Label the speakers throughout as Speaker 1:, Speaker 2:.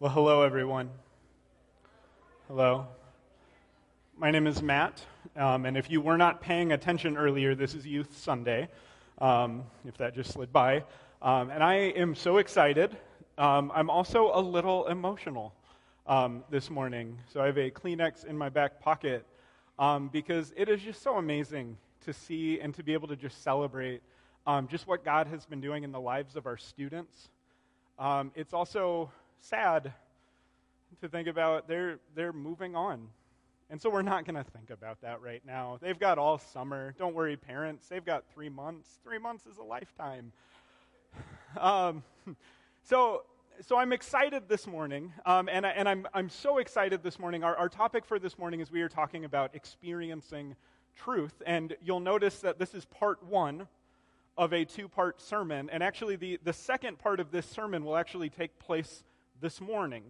Speaker 1: Well, hello, everyone. Hello. My name is Matt, um, and if you were not paying attention earlier, this is Youth Sunday, um, if that just slid by. Um, and I am so excited. Um, I'm also a little emotional um, this morning. So I have a Kleenex in my back pocket um, because it is just so amazing to see and to be able to just celebrate just what God has been doing in the lives of our students. it's also sad to think about they're, they're moving on. And so we're not going to think about that right now. They've got all summer. Don't worry, parents. They've got three months. Three months is a lifetime. Um, so, so I'm excited this morning, um, and, I, and I'm, I'm so excited this morning. Our, our topic for this morning is we are talking about experiencing truth. And you'll notice that this is part one of a two part sermon. And actually, the, the second part of this sermon will actually take place this morning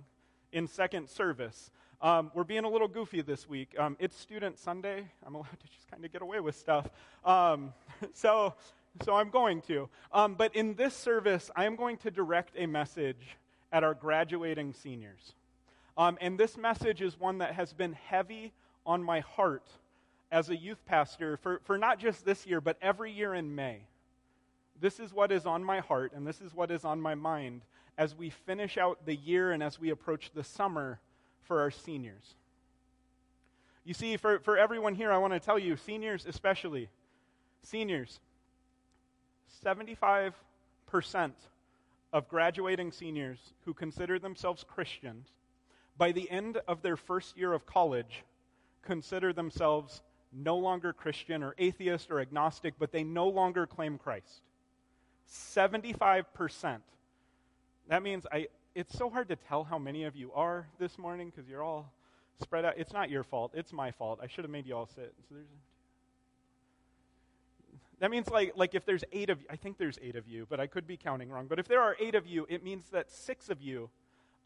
Speaker 1: in second service. Um, we're being a little goofy this week. Um, it's Student Sunday. I'm allowed to just kind of get away with stuff. Um, so, so I'm going to. Um, but in this service, I am going to direct a message at our graduating seniors. Um, and this message is one that has been heavy on my heart as a youth pastor for, for not just this year, but every year in May. This is what is on my heart, and this is what is on my mind as we finish out the year and as we approach the summer for our seniors. You see, for, for everyone here, I want to tell you, seniors especially, seniors, 75% of graduating seniors who consider themselves Christians, by the end of their first year of college, consider themselves no longer Christian or atheist or agnostic, but they no longer claim Christ. 75%. That means I, it's so hard to tell how many of you are this morning because you're all spread out. It's not your fault. It's my fault. I should have made you all sit. So there's that means like, like if there's eight of you, I think there's eight of you, but I could be counting wrong. But if there are eight of you, it means that six of you,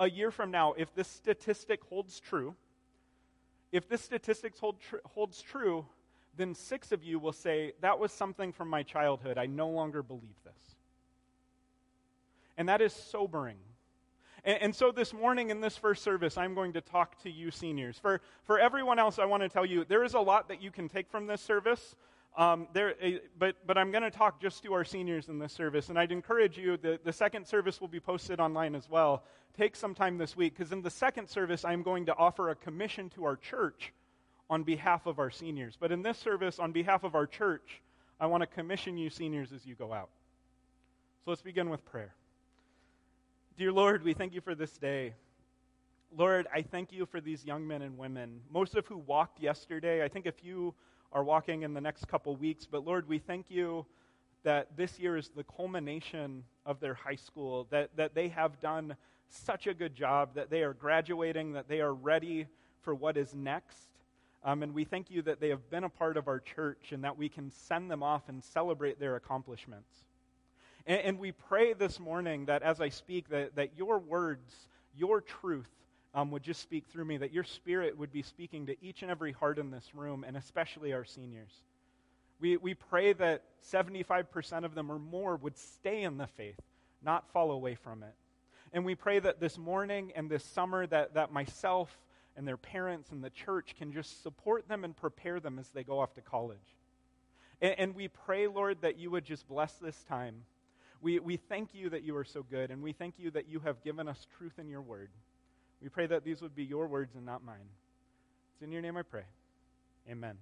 Speaker 1: a year from now, if this statistic holds true, if this statistic hold tr- holds true, then six of you will say, That was something from my childhood. I no longer believe this. And that is sobering. And, and, so this morning in this first service, I'm going to talk to you seniors. For, for everyone else, I want to tell you there is a lot that you can take from this service. Um, there, uh, but, but I'm going to talk just to our seniors in this service. And I'd encourage you, the, the second service will be posted online as well. Take some time this week, because in the second service, I'm going to offer a commission to our church on behalf of our seniors. But in this service, on behalf of our church, I want to commission you seniors as you go out. So let's begin with prayer. Dear Lord, we thank you for this day. Lord, I thank you for these young men and women, most of who walked yesterday. I think a few are walking in the next couple weeks, but Lord, we thank you that this year is the culmination of their high school, that, that they have done such a good job, that they are graduating, that they are ready for what is next. Um, and we thank you that they have been a part of our church and that we can send them off and celebrate their accomplishments. And, and we pray this morning that as I speak, that, that your words, your truth, um, would just speak through me, that your spirit would be speaking to each and every heart in this room, and especially our seniors. We, we pray that 75% of them or more would stay in the faith, not fall away from it. And we pray that this morning and this summer that, that myself and their parents and the church can just support them and prepare them as they go off to college. And, and we pray, Lord, that you would just bless this time we, we thank you that you are so good, and we thank you that you have given us truth in your word. We pray that these would be your words and not mine. It's in your name I pray. Amen.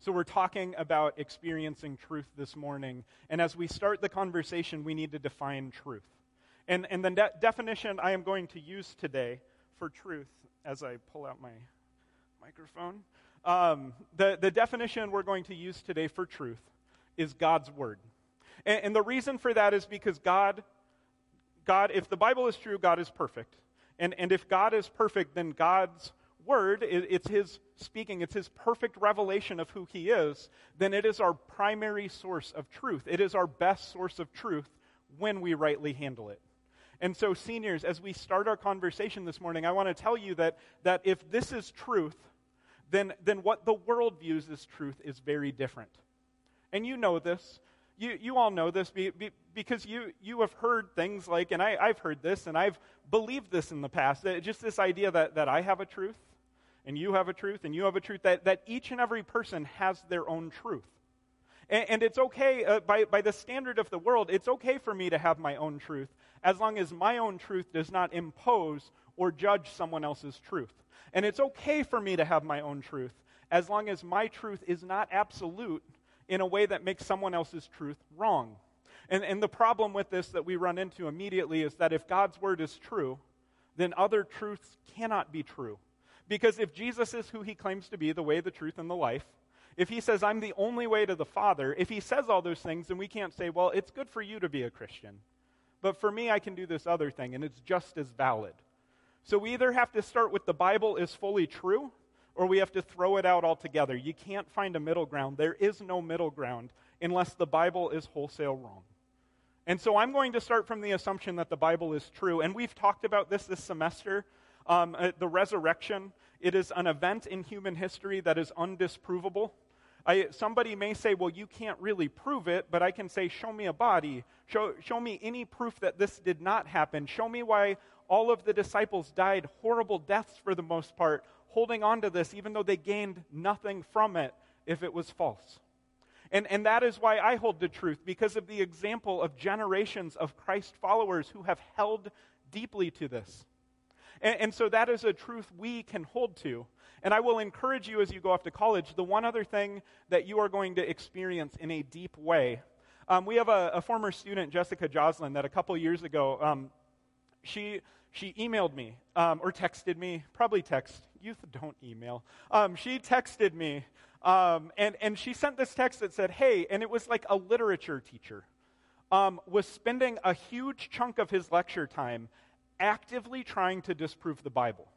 Speaker 1: So, we're talking about experiencing truth this morning. And as we start the conversation, we need to define truth. And, and the de- definition I am going to use today for truth, as I pull out my microphone, um, the, the definition we're going to use today for truth is God's Word. And, and the reason for that is because God, God, if the Bible is true, God is perfect. And, and if God is perfect, then God's word, it, it's his speaking, it's his perfect revelation of who he is, then it is our primary source of truth. It is our best source of truth when we rightly handle it. And so, seniors, as we start our conversation this morning, I want to tell you that, that if this is truth, then, then what the world views as truth is very different. And you know this You, you all know this be, be, because you, you have heard things like, and I, I've heard this, and I've believed this in the past, just this idea that, that I have a truth, and you have a truth, and you have a truth, that, that each and every person has their own truth. And, and it's okay, uh, by, by the standard of the world, it's okay for me to have my own truth, as long as my own truth does not impose or judge someone else's truth. And it's okay for me to have my own truth, as long as my truth is not absolute in a way that makes someone else's truth wrong. And, and the problem with this that we run into immediately is that if God's word is true, then other truths cannot be true. Because if Jesus is who he claims to be, the way, the truth, and the life, if he says, I'm the only way to the Father, if he says all those things, then we can't say, well, it's good for you to be a Christian. But for me, I can do this other thing, and it's just as valid. So we either have to start with the Bible is fully true, or we have to throw it out altogether. You can't find a middle ground. There is no middle ground unless the Bible is wholesale wrong. And so I'm going to start from the assumption that the Bible is true. And we've talked about this this semester. Um, uh, the resurrection, it is an event in human history that is undisprovable. I, somebody may say, well, you can't really prove it, but I can say, show me a body. Show, show me any proof that this did not happen. Show me why all of the disciples died horrible deaths for the most part, holding on to this, even though they gained nothing from it if it was false. And, and that is why I hold the truth, because of the example of generations of Christ followers who have held deeply to this. And, and, so that is a truth we can hold to. And I will encourage you as you go off to college, the one other thing that you are going to experience in a deep way. Um, we have a, a, former student, Jessica Joslin, that a couple years ago, um, she, she emailed me um, or texted me, probably text. Youth don't email. Um, she texted me um, and, and she sent this text that said, Hey, and it was like a literature teacher, um, was spending a huge chunk of his lecture time actively trying to disprove the Bible.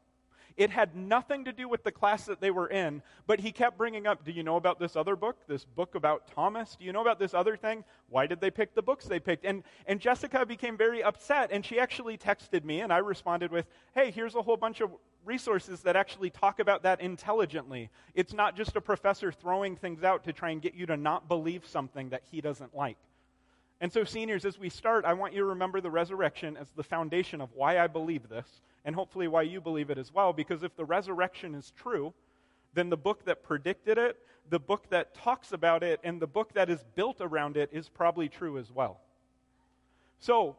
Speaker 1: It had nothing to do with the class that they were in, but he kept bringing up, Do you know about this other book? This book about Thomas? Do you know about this other thing? Why did they pick the books they picked? And, and Jessica became very upset, and she actually texted me, and I responded with, Hey, here's a whole bunch of resources that actually talk about that intelligently. It's not just a professor throwing things out to try and get you to not believe something that he doesn't like. And so, seniors, as we start, I want you to remember the resurrection as the foundation of why I believe this, and hopefully why you believe it as well. Because if the resurrection is true, then the book that predicted it, the book that talks about it, and the book that is built around it is probably true as well. So,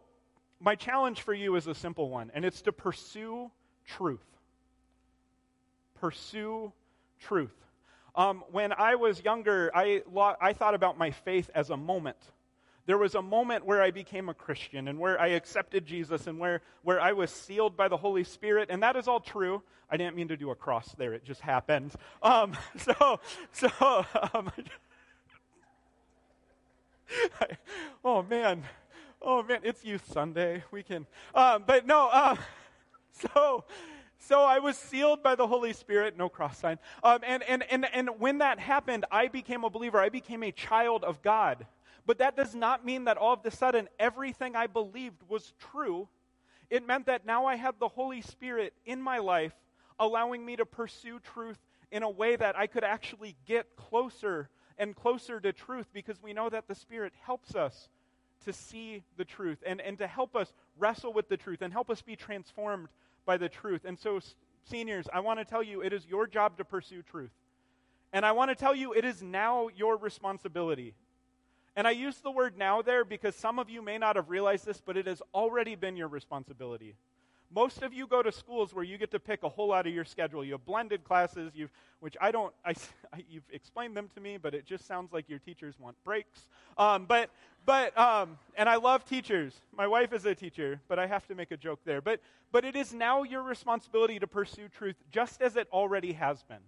Speaker 1: my challenge for you is a simple one, and it's to pursue truth. Pursue truth. Um, when I was younger, I, I thought about my faith as a moment there was a moment where I became a Christian and where I accepted Jesus and where, where I was sealed by the Holy Spirit, and that is all true. I didn't mean to do a cross there, it just happened. Um, so, so, um, I, oh man, oh man, it's Youth Sunday. We can, um, but no, uh, so, so I was sealed by the Holy Spirit, no cross sign. Um, and, and, and, and when that happened, I became a believer. I became a child of God. But that does not mean that all of a sudden everything I believed was true. It meant that now I had the Holy Spirit in my life, allowing me to pursue truth in a way that I could actually get closer and closer to truth because we know that the Spirit helps us to see the truth and, and to help us wrestle with the truth and help us be transformed by the truth. And so, seniors, I want to tell you it is your job to pursue truth. And I want to tell you it is now your responsibility. And I use the word now there because some of you may not have realized this, but it has already been your responsibility. Most of you go to schools where you get to pick a whole lot of your schedule. You have blended classes, you've, which I don't, I, you've explained them to me, but it just sounds like your teachers want breaks. Um, but, but, um, and I love teachers. My wife is a teacher, but I have to make a joke there. But, but it is now your responsibility to pursue truth just as it already has been.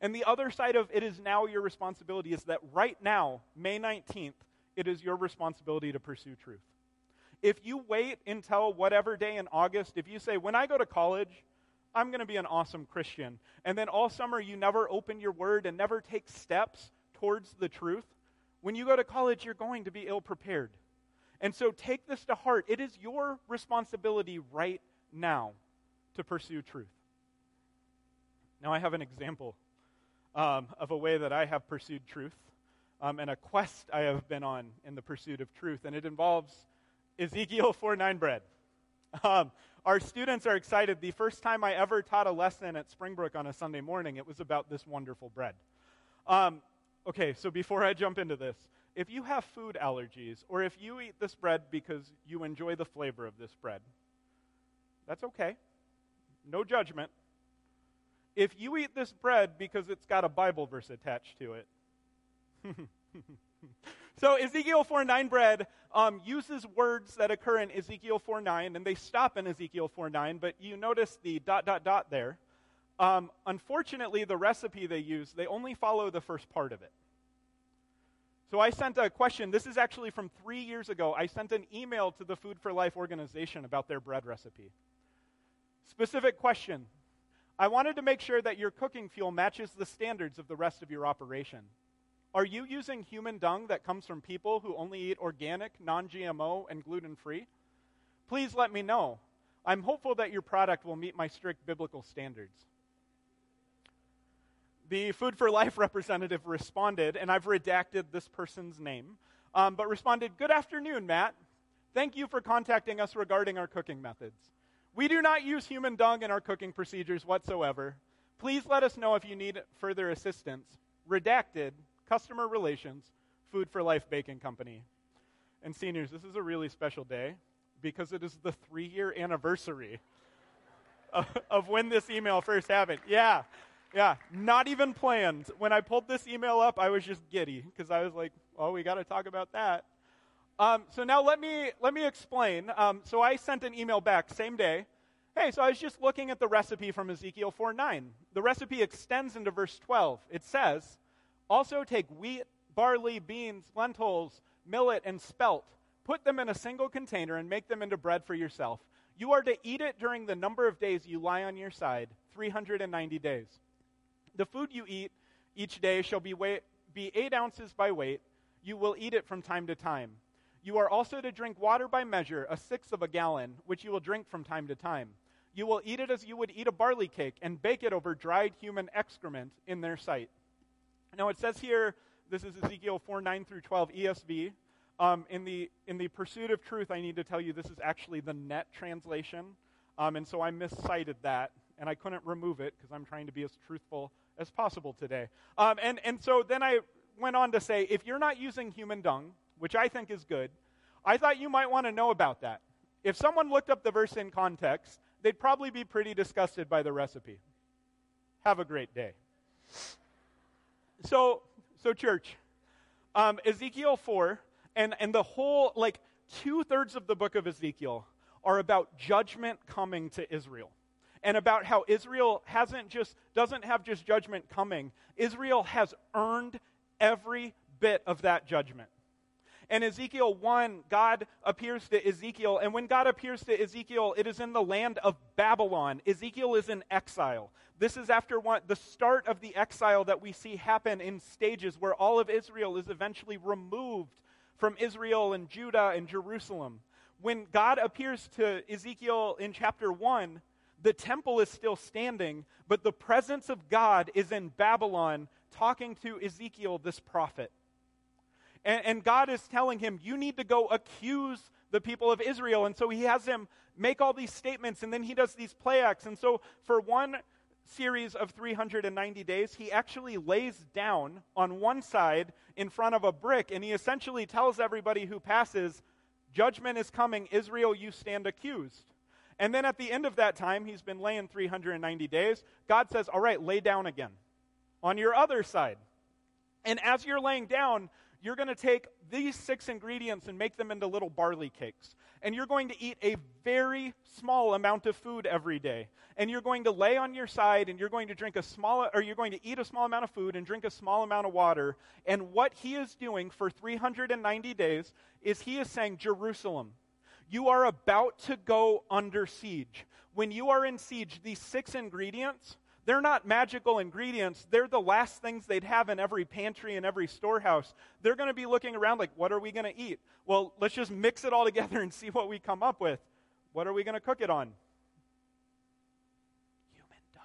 Speaker 1: And the other side of it is now your responsibility is that right now, May 19th, it is your responsibility to pursue truth. If you wait until whatever day in August, if you say, when I go to college, I'm going to be an awesome Christian, and then all summer you never open your word and never take steps towards the truth, when you go to college, you're going to be ill prepared. And so take this to heart. It is your responsibility right now to pursue truth. Now, I have an example um, of a way that I have pursued truth. um, and a quest I have been on in the pursuit of truth, and it involves Ezekiel 4 9 bread. Um, our students are excited. The first time I ever taught a lesson at Springbrook on a Sunday morning, it was about this wonderful bread. Um, okay, so before I jump into this, if you have food allergies, or if you eat this bread because you enjoy the flavor of this bread, that's okay. No judgment. If you eat this bread because it's got a Bible verse attached to it, so Ezekiel 4 9 bread um, uses words that occur in Ezekiel 4 9, and they stop in Ezekiel 4 9, but you notice the dot, dot, dot there. Um, unfortunately, the recipe they use, they only follow the first part of it. So I sent a question. This is actually from three years ago. I sent an email to the Food for Life organization about their bread recipe. Specific question I wanted to make sure that your cooking fuel matches the standards of the rest of your operation. Are you using human dung that comes from people who only eat organic, non GMO, and gluten free? Please let me know. I'm hopeful that your product will meet my strict biblical standards. The Food for Life representative responded, and I've redacted this person's name, um, but responded Good afternoon, Matt. Thank you for contacting us regarding our cooking methods. We do not use human dung in our cooking procedures whatsoever. Please let us know if you need further assistance. Redacted, Customer Relations, Food for Life Baking Company. And seniors, this is a really special day because it is the three year anniversary of, of, when this email first happened. Yeah, yeah, not even planned. When I pulled this email up, I was just giddy because I was like, oh, we got to talk about that. Um, so now let me, let me explain. Um, so I sent an email back same day. Hey, so I was just looking at the recipe from Ezekiel 4 9. The recipe extends into verse 12. It says, also take wheat, barley, beans, lentils, millet, and spelt. Put them in a single container and make them into bread for yourself. You are to eat it during the number of days you lie on your side, 390 days. The food you eat each day shall be, weight, be eight ounces by weight. You will eat it from time to time. You are also to drink water by measure, a sixth of a gallon, which you will drink from time to time. You will eat it as you would eat a barley cake, and bake it over dried human excrement in their sight. Now it says here, this is Ezekiel 4 9 through 12 ESV. Um, in, the, in the pursuit of truth, I need to tell you this is actually the net translation. Um, and so I miscited that, and I couldn't remove it because I'm trying to be as truthful as possible today. Um, and, and so then I went on to say if you're not using human dung, which I think is good, I thought you might want to know about that. If someone looked up the verse in context, they'd probably be pretty disgusted by the recipe. Have a great day. So, so church, um, Ezekiel 4, and, and the whole, like, two thirds of the book of Ezekiel are about judgment coming to Israel. And about how Israel hasn't just, doesn't have just judgment coming, Israel has earned every bit of that judgment. In Ezekiel 1, God appears to Ezekiel, and when God appears to Ezekiel, it is in the land of Babylon. Ezekiel is in exile. This is after one, the start of the exile that we see happen in stages where all of Israel is eventually removed from Israel and Judah and Jerusalem. When God appears to Ezekiel in chapter 1, the temple is still standing, but the presence of God is in Babylon talking to Ezekiel, this prophet. And, and God is telling him, You need to go accuse the people of Israel. And so he has him make all these statements, and then he does these play acts. And so for one series of 390 days, he actually lays down on one side in front of a brick, and he essentially tells everybody who passes, Judgment is coming, Israel, you stand accused. And then at the end of that time, he's been laying 390 days. God says, All right, lay down again on your other side. And as you're laying down, you're going to take these six ingredients and make them into little barley cakes. And you're going to eat a very small amount of food every day. And you're going to lay on your side and you're going to drink a small or you're going to eat a small amount of food and drink a small amount of water. And what he is doing for 390 days is he is saying, Jerusalem, you are about to go under siege. When you are in siege, these six ingredients they're not magical ingredients. They're the last things they'd have in every pantry and every storehouse. They're going to be looking around like, what are we going to eat? Well, let's just mix it all together and see what we come up with. What are we going to cook it on? Human dung.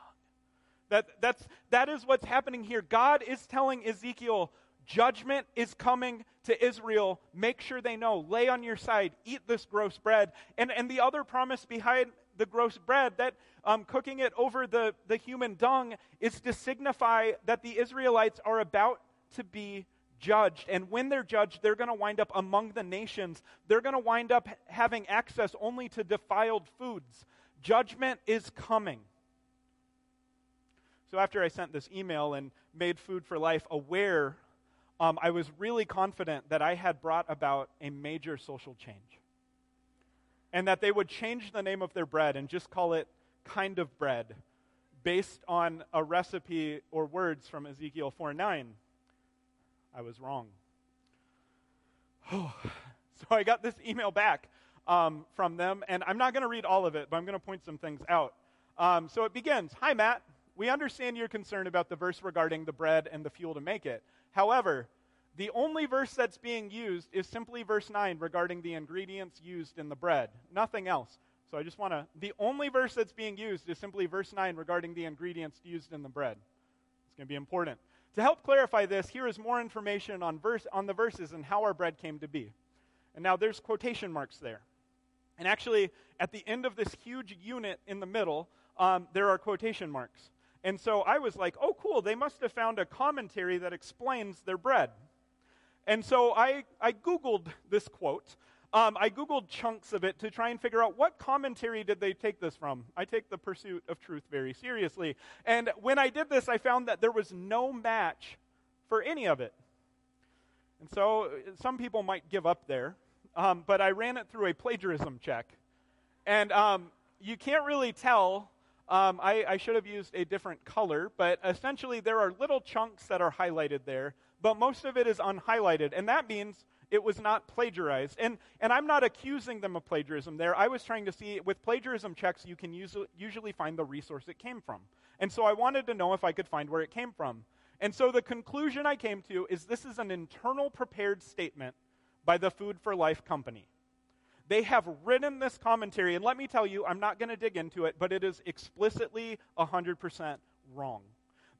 Speaker 1: That, that's, that is what's happening here. God is telling Ezekiel, Judgment is coming to Israel. Make sure they know. Lay on your side. Eat this gross bread. And, and the other promise behind the gross bread, that um, cooking it over the, the human dung, is to signify that the Israelites are about to be judged. And when they're judged, they're going to wind up among the nations. They're going to wind up having access only to defiled foods. Judgment is coming. So after I sent this email and made Food for Life aware, um, I was really confident that I had brought about a major social change. And that they would change the name of their bread and just call it kind of bread based on a recipe or words from Ezekiel 4 9. I was wrong. so I got this email back um, from them, and I'm not going to read all of it, but I'm going to point some things out. Um, so it begins Hi, Matt. We understand your concern about the verse regarding the bread and the fuel to make it. However, the only verse that's being used is simply verse 9 regarding the ingredients used in the bread, nothing else. So I just want to, the only verse that's being used is simply verse 9 regarding the ingredients used in the bread. It's going to be important. To help clarify this, here is more information on, verse, on the verses and how our bread came to be. And now there's quotation marks there. And actually, at the end of this huge unit in the middle, um, there are quotation marks. And so I was like, oh, cool, they must have found a commentary that explains their bread. And so I, I Googled this quote. Um, I Googled chunks of it to try and figure out what commentary did they take this from. I take the pursuit of truth very seriously. And when I did this, I found that there was no match for any of it. And so some people might give up there, um, but I ran it through a plagiarism check. And um, you can't really tell um, I, I, should have used a different color, but essentially there are little chunks that are highlighted there, but most of it is unhighlighted, and that means it was not plagiarized. And, and I'm not accusing them of plagiarism there. I was trying to see, with plagiarism checks, you can use, usually find the resource it came from. And so I wanted to know if I could find where it came from. And so the conclusion I came to is this is an internal prepared statement by the Food for Life company. They have written this commentary, and let me tell you, I'm not going to dig into it, but it is explicitly 100% wrong.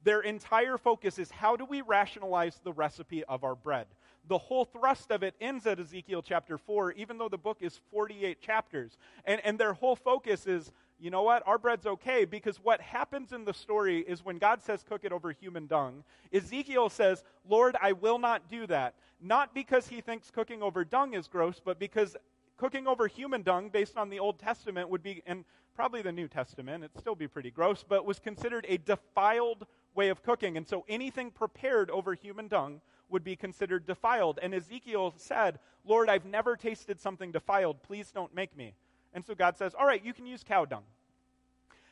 Speaker 1: Their entire focus is how do we rationalize the recipe of our bread? The whole thrust of it ends at Ezekiel chapter 4, even though the book is 48 chapters. And, and their whole focus is you know what? Our bread's okay because what happens in the story is when God says, cook it over human dung, Ezekiel says, Lord, I will not do that. Not because he thinks cooking over dung is gross, but because cooking over human dung based on the Old Testament would be, and probably the New Testament, it'd still be pretty gross, but was considered a defiled way of cooking. And so anything prepared over human dung would be considered defiled. And Ezekiel said, Lord, I've never tasted something defiled. Please don't make me. And so God says, All right, you can use cow dung.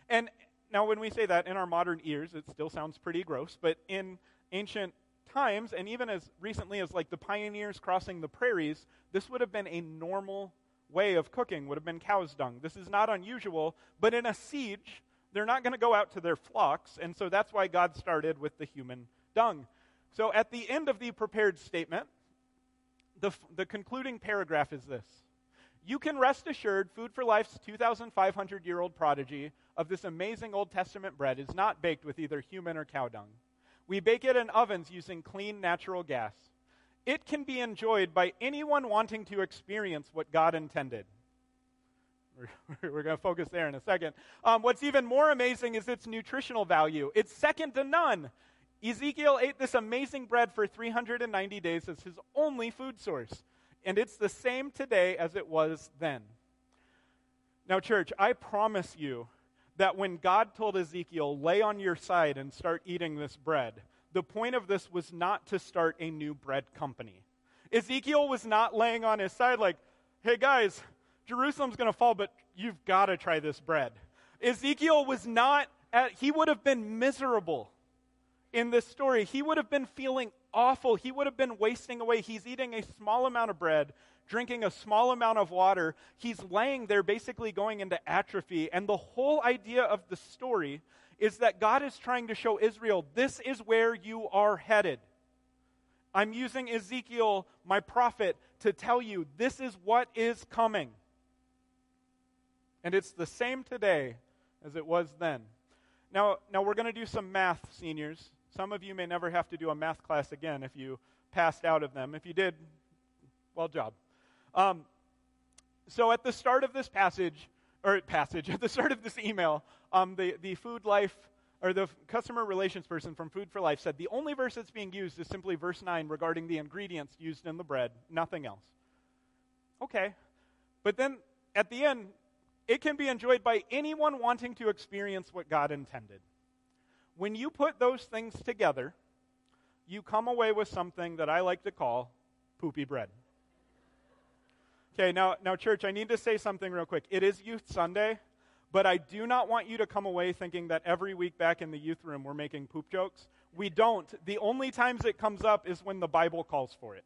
Speaker 1: And now, when we say that in our modern ears, it still sounds pretty gross, but in ancient times, and even as recently as like the pioneers crossing the prairies, this would have been a normal way of cooking, would have been cow's dung. This is not unusual, but in a siege, they're not going to go out to their flocks, and so that's why God started with the human dung. So at the end of the prepared statement, the, the concluding paragraph is this You can rest assured Food for Life's 2,500 year old prodigy of this amazing Old Testament bread is not baked with either human or cow dung. We bake it in ovens using clean natural gas. It can be enjoyed by anyone wanting to experience what God intended. We're, going to focus there in a second. Um, what's even more amazing is its nutritional value. It's second to none. Ezekiel ate this amazing bread for 390 days as his only food source. And it's the same today as it was then. Now, church, I promise you that when God told Ezekiel, lay on your side and start eating this bread, the point of this was not to start a new bread company. Ezekiel was not laying on his side like, hey guys, Jerusalem's going to fall, but you've got to try this bread. Ezekiel was not, at, he would have been miserable in this story. He would have been feeling awful. He would have been wasting away. He's eating a small amount of bread drinking a small amount of water. He's laying there basically going into atrophy. And the whole idea of the story is that God is trying to show Israel this is where you are headed. I'm using Ezekiel, my prophet, to tell you this is what is coming. And it's the same today as it was then. Now, now we're going to do some math, seniors. Some of you may never have to do a math class again if you passed out of them. If you did, well job. Um, so at the start of this passage, or passage, at the start of this email, um, the, the food life, or the customer relations person from Food for Life said the only verse that's being used is simply verse 9 regarding the ingredients used in the bread, nothing else. Okay. But then at the end, it can be enjoyed by anyone wanting to experience what God intended. When you put those things together, you come away with something that I like to call poopy bread. Okay, now, now, church, I need to say something real quick. It is Youth Sunday, but I do not want you to come away thinking that every week back in the youth room we're making poop jokes. We don't. The only times it comes up is when the Bible calls for it.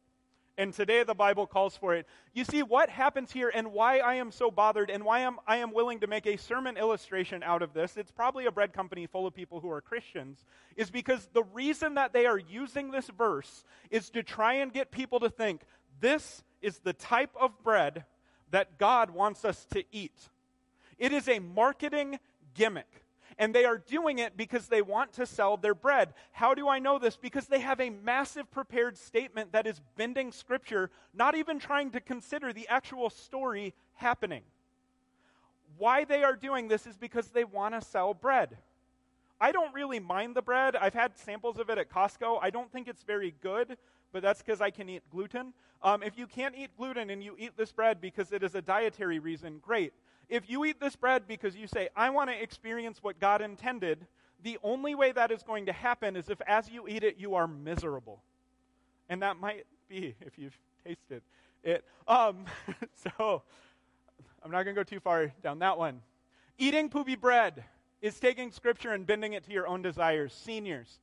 Speaker 1: And today the Bible calls for it. You see, what happens here and why I am so bothered and why I'm, I am willing to make a sermon illustration out of this, it's probably a bread company full of people who are Christians, is because the reason that they are using this verse is to try and get people to think this is the type of bread that God wants us to eat. It is a marketing gimmick. And they are doing it because they want to sell their bread. How do I know this? Because they have a massive prepared statement that is bending Scripture, not even trying to consider the actual story happening. Why they are doing this is because they want to sell bread. I don't really mind the bread. I've had samples of it at Costco. I don't think it's very good, but that's because I can eat gluten. Um, if you can't eat gluten and you eat this bread because it is a dietary reason, great. If you eat this bread because you say, I want to experience what God intended, the only way that is going to happen is if as you eat it, you are miserable. And that might be if you've tasted it. Um, so I'm not going to go too far down that one. Eating poopy bread is taking scripture and bending it to your own desires. Seniors,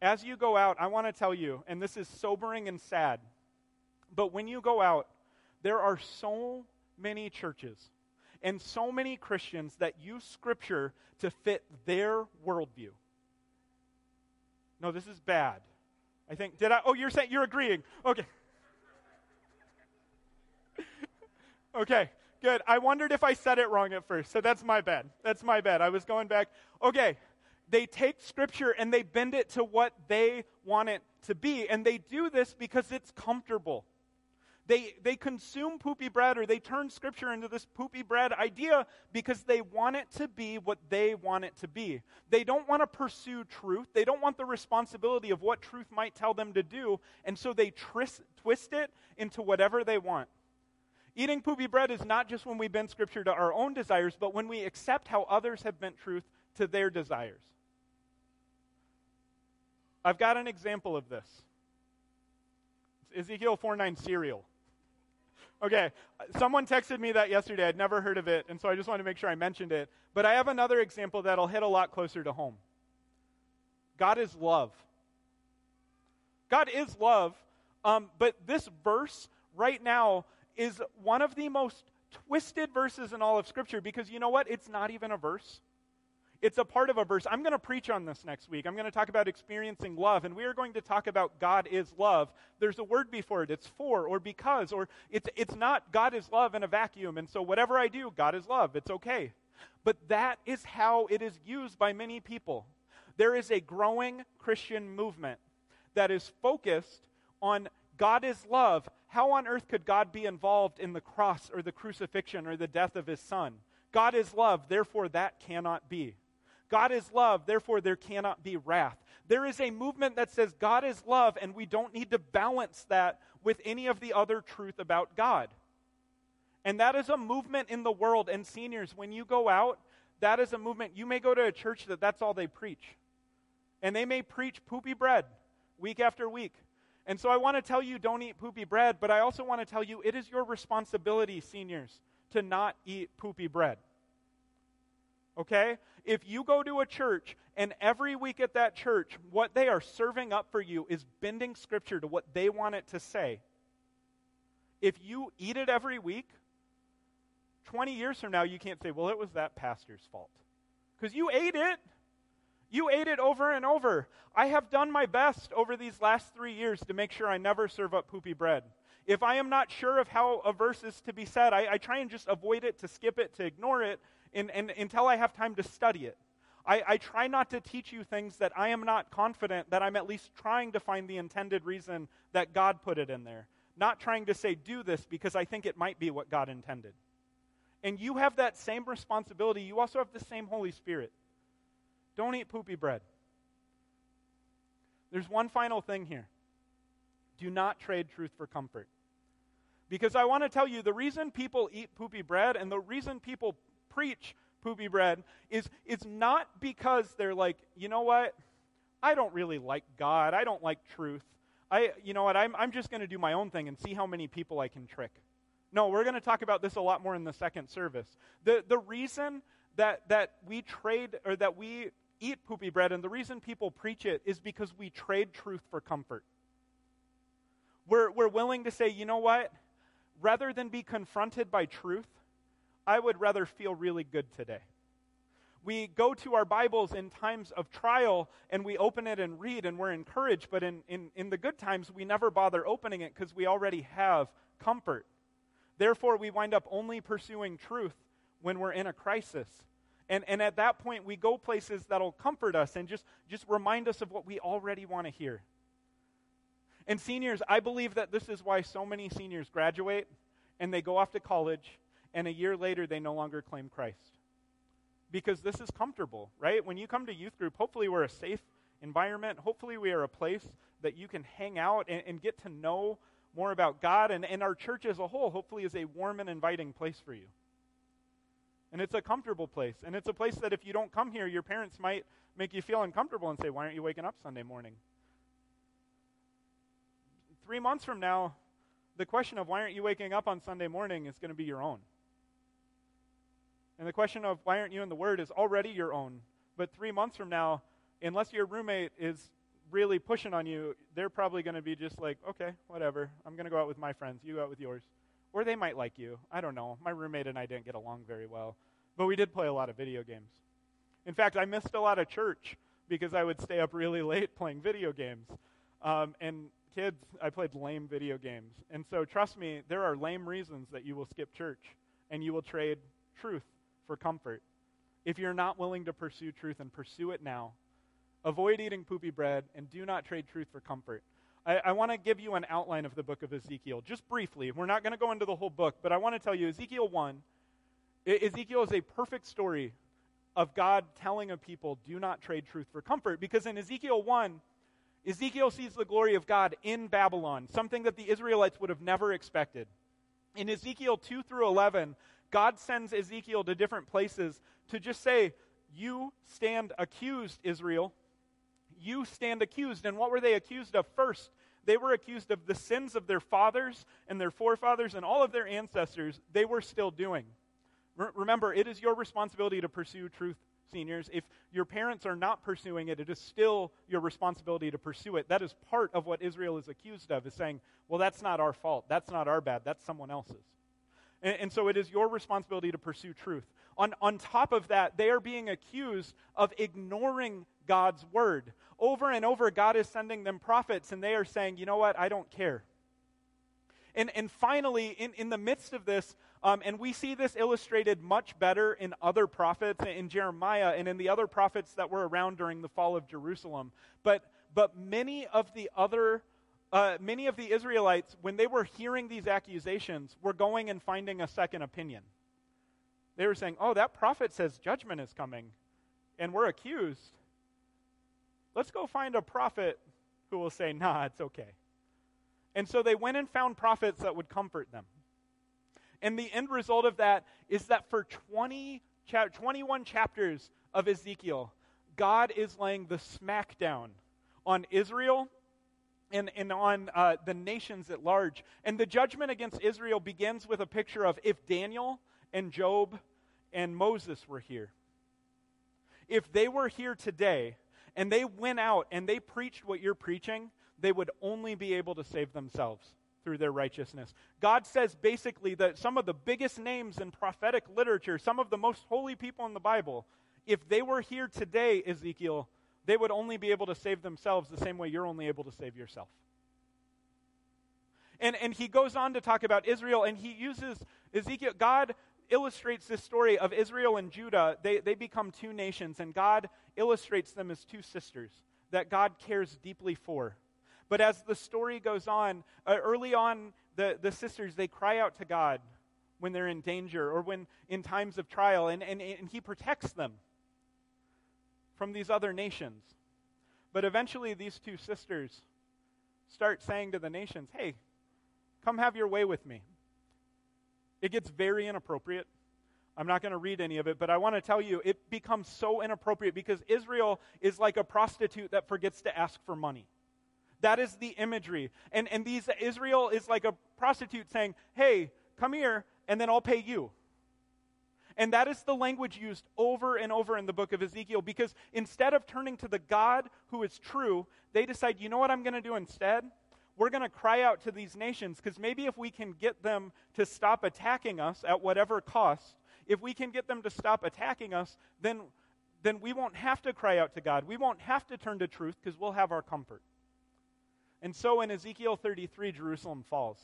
Speaker 1: as you go out, I want to tell you, and this is sobering and sad, but when you go out, there are so many churches and so many Christians that use Scripture to fit their worldview. No, this is bad. I think, did I? Oh, you're saying, you're agreeing. Okay. okay, good. I wondered if I said it wrong at first, so that's my bad. That's my bad. I was going back. Okay, they take Scripture and they bend it to what they want it to be, and they do this because it's comfortable. They, they consume poopy bread or they turn scripture into this poopy bread idea because they want it to be what they want it to be. They don't want to pursue truth. They don't want the responsibility of what truth might tell them to do. And so they tris- twist it into whatever they want. Eating poopy bread is not just when we bend scripture to our own desires, but when we accept how others have bent truth to their desires. I've got an example of this. It's Ezekiel 4 9 cereal. Okay, someone texted me that yesterday. I'd never heard of it, and so I just wanted to make sure I mentioned it. But I have another example that'll hit a lot closer to home. God is love. God is love, um, but this verse right now is one of the most twisted verses in all of Scripture because you know what? It's not even a verse. It's a part of a verse. I'm going to preach on this next week. I'm going to talk about experiencing love, and we are going to talk about God is love. There's a word before it. It's for or because, or it's, it's not God is love in a vacuum, and so whatever I do, God is love. It's okay. But that is how it is used by many people. There is a growing Christian movement that is focused on God is love. How on earth could God be involved in the cross or the crucifixion or the death of his son? God is love, therefore that cannot be. God is love, therefore there cannot be wrath. There is a movement that says God is love, and we don't need to balance that with any of the other truth about God. And that is a movement in the world. And seniors, when you go out, that is a movement. You may go to a church that that's all they preach. And they may preach poopy bread week after week. And so I want to tell you don't eat poopy bread, but I also want to tell you it is your responsibility, seniors, to not eat poopy bread. Okay? If you go to a church and every week at that church, what they are serving up for you is bending scripture to what they want it to say, if you eat it every week, 20 years from now, you can't say, well, it was that pastor's fault. Because you ate it. You ate it over and over. I have done my best over these last three years to make sure I never serve up poopy bread. If I am not sure of how a verse is to be said, I, I try and just avoid it, to skip it, to ignore it, in, in, until I have time to study it. I, I try not to teach you things that I am not confident that I'm at least trying to find the intended reason that God put it in there. Not trying to say, do this because I think it might be what God intended. And you have that same responsibility. You also have the same Holy Spirit. Don't eat poopy bread. There's one final thing here do not trade truth for comfort. Because I want to tell you the reason people eat poopy bread and the reason people preach poopy bread is it's not because they're like, you know what? I don't really like God. I don't like truth. I, you know what? I'm, I'm just going to do my own thing and see how many people I can trick. No, we're going to talk about this a lot more in the second service. The, the reason that, that we trade or that we eat poopy bread and the reason people preach it is because we trade truth for comfort. We're, we're willing to say, you know what? Rather than be confronted by truth, I would rather feel really good today. We go to our Bibles in times of trial and we open it and read and we're encouraged, but in, in, in the good times, we never bother opening it because we already have comfort. Therefore, we wind up only pursuing truth when we're in a crisis. And, and at that point, we go places that'll comfort us and just, just remind us of what we already want to hear. And seniors, I believe that this is why so many seniors graduate and they go off to college and a year later they no longer claim Christ. Because this is comfortable, right? When you come to youth group, hopefully we're a safe environment. Hopefully we are a place that you can hang out and, and get to know more about God. And, and our church as a whole, hopefully, is a warm and inviting place for you. And it's a comfortable place. And it's a place that if you don't come here, your parents might make you feel uncomfortable and say, Why aren't you waking up Sunday morning? Three months from now, the question of why aren't you waking up on Sunday morning is going to be your own. And the question of why aren't you in the Word is already your own. But three months from now, unless your roommate is really pushing on you, they're probably going to be just like, okay, whatever. I'm going to go out with my friends. You go out with yours. Or they might like you. I don't know. My roommate and I didn't get along very well. But we did play a lot of video games. In fact, I missed a lot of church because I would stay up really late playing video games. Um, and kids, I played lame video games. And so, trust me, there are lame reasons that you will skip church and you will trade truth for comfort. If you're not willing to pursue truth and pursue it now, avoid eating poopy bread and do not trade truth for comfort. I, I want to give you an outline of the book of Ezekiel, just briefly. We're not going to go into the whole book, but I want to tell you Ezekiel 1, Ezekiel is a perfect story of God telling a people, do not trade truth for comfort. Because in Ezekiel 1, Ezekiel sees the glory of God in Babylon, something that the Israelites would have never expected. In Ezekiel 2 through 11, God sends Ezekiel to different places to just say, You stand accused, Israel. You stand accused. And what were they accused of first? They were accused of the sins of their fathers and their forefathers and all of their ancestors they were still doing. remember, it is your responsibility to pursue truth, seniors. If your parents are not pursuing it, it is still your responsibility to pursue it. That is part of what Israel is accused of, is saying, well, that's not our fault. That's not our bad. That's someone else's. And, and, so it is your responsibility to pursue truth. On, on top of that, they are being accused of ignoring God's word. Over and over, God is sending them prophets, and they are saying, you know what, I don't care. And, and finally, in, in the midst of this, um, and we see this illustrated much better in other prophets, in Jeremiah and in the other prophets that were around during the fall of Jerusalem. But, but many of the other uh, many of the Israelites, when they were hearing these accusations, were going and finding a second opinion. They were saying, Oh, that prophet says judgment is coming, and we're accused. Let's go find a prophet who will say, Nah, it's okay. And so they went and found prophets that would comfort them. And the end result of that is that for 20, 21 chapters of Ezekiel, God is laying the smackdown on Israel and, and on uh, the nations at large. And the judgment against Israel begins with a picture of if Daniel and Job and Moses were here. If they were here today and they went out and they preached what you're preaching, they would only be able to save themselves through their righteousness. God says basically that some of the biggest names in prophetic literature, some of the most holy people in the Bible, if they were here today, Ezekiel, they would only be able to save themselves the same way you're only able to save yourself. And, and he goes on to talk about Israel, and he uses Ezekiel. God illustrates this story of Israel and Judah. They, they become two nations, and God illustrates them as two sisters that God cares deeply for. But as the story goes on, uh, early on, the, the sisters, they cry out to God when they're in danger or when in times of trial, and, and, and He protects them from these other nations. But eventually, these two sisters start saying to the nations, Hey, come have your way with me. It gets very inappropriate. I'm not going to read any of it, but I want to tell you it becomes so inappropriate because Israel is like a prostitute that forgets to ask for money. That is the imagery. And, and these, Israel is like a prostitute saying, Hey, come here, and then I'll pay you. And that is the language used over and over in the book of Ezekiel because instead of turning to the God who is true, they decide, you know what I'm going to do instead? We're going to cry out to these nations because maybe if we can get them to stop attacking us at whatever cost, if we can get them to stop attacking us, then, then we won't have to cry out to God. We won't have to turn to truth because we'll have our comfort. And so in Ezekiel 33, Jerusalem falls.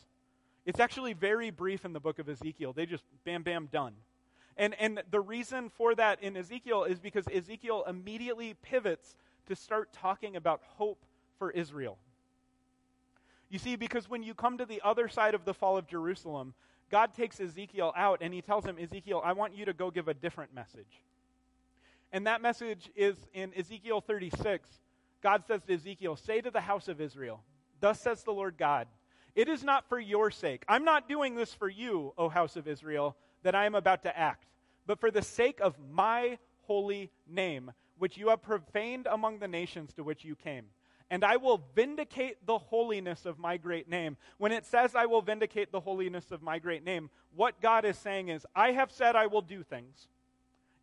Speaker 1: It's actually very brief in the book of Ezekiel. They just bam, bam, done. And, and the reason for that in Ezekiel is because Ezekiel immediately pivots to start talking about hope for Israel. You see, because when you come to the other side of the fall of Jerusalem, God takes Ezekiel out and he tells him, Ezekiel, I want you to go give a different message. And that message is in Ezekiel 36. God says to Ezekiel, Say to the house of Israel, Thus says the Lord God, It is not for your sake. I'm not doing this for you, O house of Israel, that I am about to act, but for the sake of my holy name, which you have profaned among the nations to which you came. And I will vindicate the holiness of my great name. When it says, I will vindicate the holiness of my great name, what God is saying is, I have said I will do things.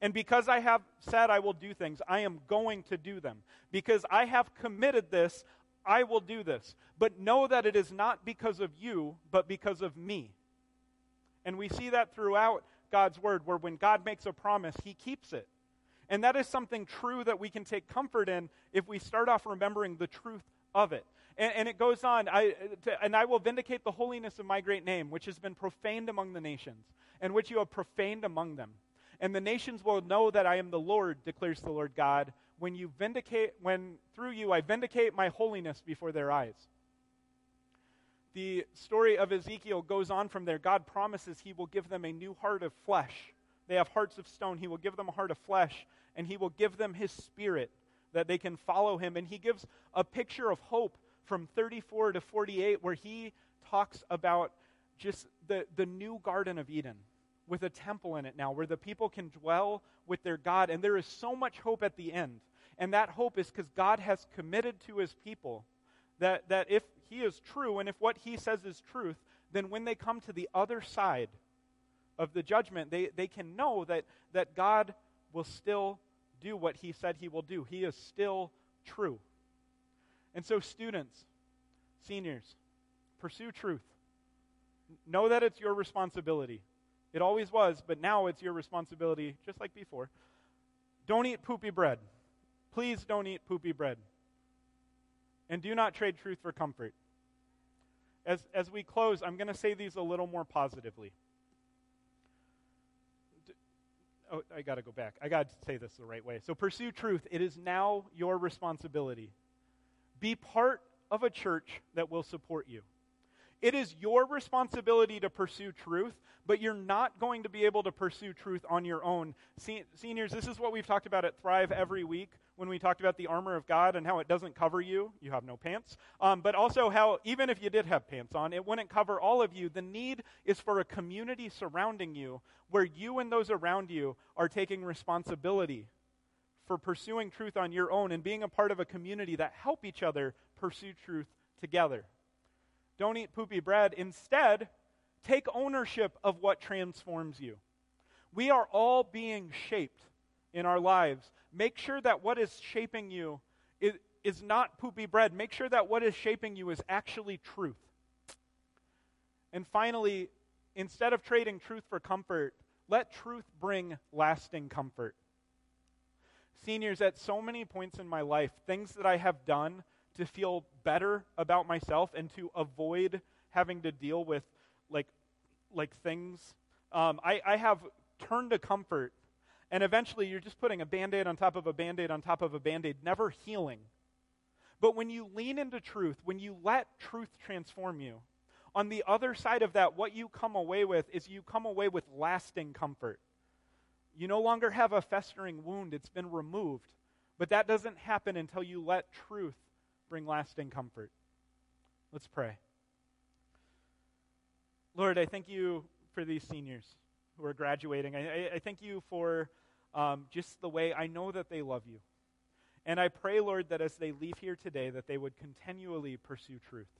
Speaker 1: And because I have said I will do things, I am going to do them. Because I have committed this, I will do this. But know that it is not because of you, but because of me. And we see that throughout God's word, where when God makes a promise, he keeps it. And that is something true that we can take comfort in if we start off remembering the truth of it. And, and it goes on, I, to, and I will vindicate the holiness of my great name, which has been profaned among the nations, and which you have profaned among them. And the nations will know that I am the Lord, declares the Lord God, when you vindicate, when through you I vindicate my holiness before their eyes the story of Ezekiel goes on from there. God promises he will give them a new heart of flesh. They have hearts of stone. He will give them a heart of flesh, and he will give them his spirit that they can follow him. And he gives a picture of hope from 34 to 48 where he talks about just the, the new Garden of Eden with a temple in it now where the people can dwell with their God. And there is so much hope at the end. And that hope is because God has committed to his people that, that if he is true and if what he says is truth, then when they come to the other side of the judgment, they, they can know that, that God will still do what he said he will do. He is still true. And so, students, seniors, pursue truth. Know that it's your responsibility. It always was, but now it's your responsibility, just like before. Don't eat poopy bread. Please don't eat poopy bread. And do not trade truth for comfort. As, as we close, I'm going to say these a little more positively. Oh, I got to go back. I got to say this the right way. So, pursue truth. It is now your responsibility. Be part of a church that will support you. It is your responsibility to pursue truth, but you're not going to be able to pursue truth on your own. Se- seniors, this is what we've talked about at Thrive every week when we talked about the armor of God and how it doesn't cover you. You have no pants. Um, but also how, even if you did have pants on, it wouldn't cover all of you. The need is for a community surrounding you where you and those around you are taking responsibility for pursuing truth on your own and being a part of a community that help each other pursue truth together. Don't eat poopy bread. Instead, take ownership of what transforms you. We are all being shaped in our lives make sure that what is shaping you is, is not poopy bread. Make sure that what is shaping you is actually truth. And finally, instead of trading truth for comfort, let truth bring lasting comfort. Seniors, at so many points in my life, things that I have done to feel better about myself and to avoid having to deal with like like things um, I, I, have turned to comfort, and eventually you're just putting a band aid on top of a band aid on top of a band aid, never healing. But when you lean into truth, when you let truth transform you, on the other side of that, what you come away with is you come away with lasting comfort. You no longer have a festering wound, it's been removed. But that doesn't happen until you let truth bring lasting comfort. Let's pray. Lord, I thank you for these seniors who are graduating. I, I, thank you for um, just the way I know that they love you. And I pray, Lord, that as they leave here today, that they would continually pursue truth.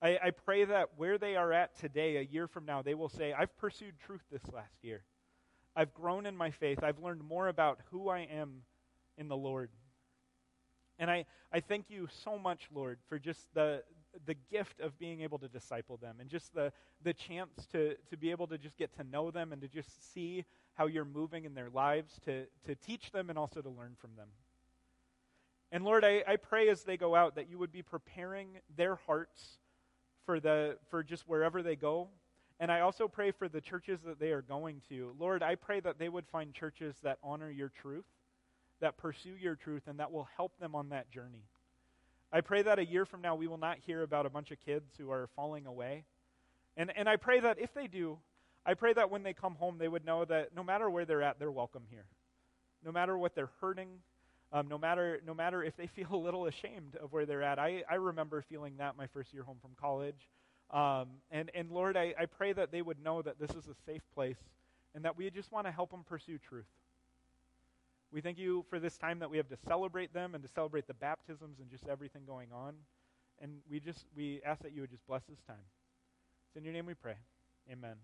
Speaker 1: I, I pray that where they are at today, a year from now, they will say, I've pursued truth this last year. I've grown in my faith. I've learned more about who I am in the Lord. And I, I thank you so much, Lord, for just the, the gift of being able to disciple them and just the, the chance to, to be able to just get to know them and to just see how you're moving in their lives, to, to teach them and also to learn from them. And Lord, I, I pray as they go out that you would be preparing their hearts for, the, for just wherever they go. And I also pray for the churches that they are going to. Lord, I pray that they would find churches that honor your truth, that pursue your truth, and that will help them on that journey. I pray that a year from now we will not hear about a bunch of kids who are falling away. And, and I pray that if they do, I pray that when they come home, they would know that no matter where they're at, they're welcome here. No matter what they're hurting, um, no, matter, no matter if they feel a little ashamed of where they're at. I, I remember feeling that my first year home from college. Um, and, and Lord, I, I pray that they would know that this is a safe place and that we just want to help them pursue truth. We thank you for this time that we have to celebrate them and to celebrate the baptisms and just everything going on. And we just we ask that you would just bless this time. It's in your name we pray. Amen.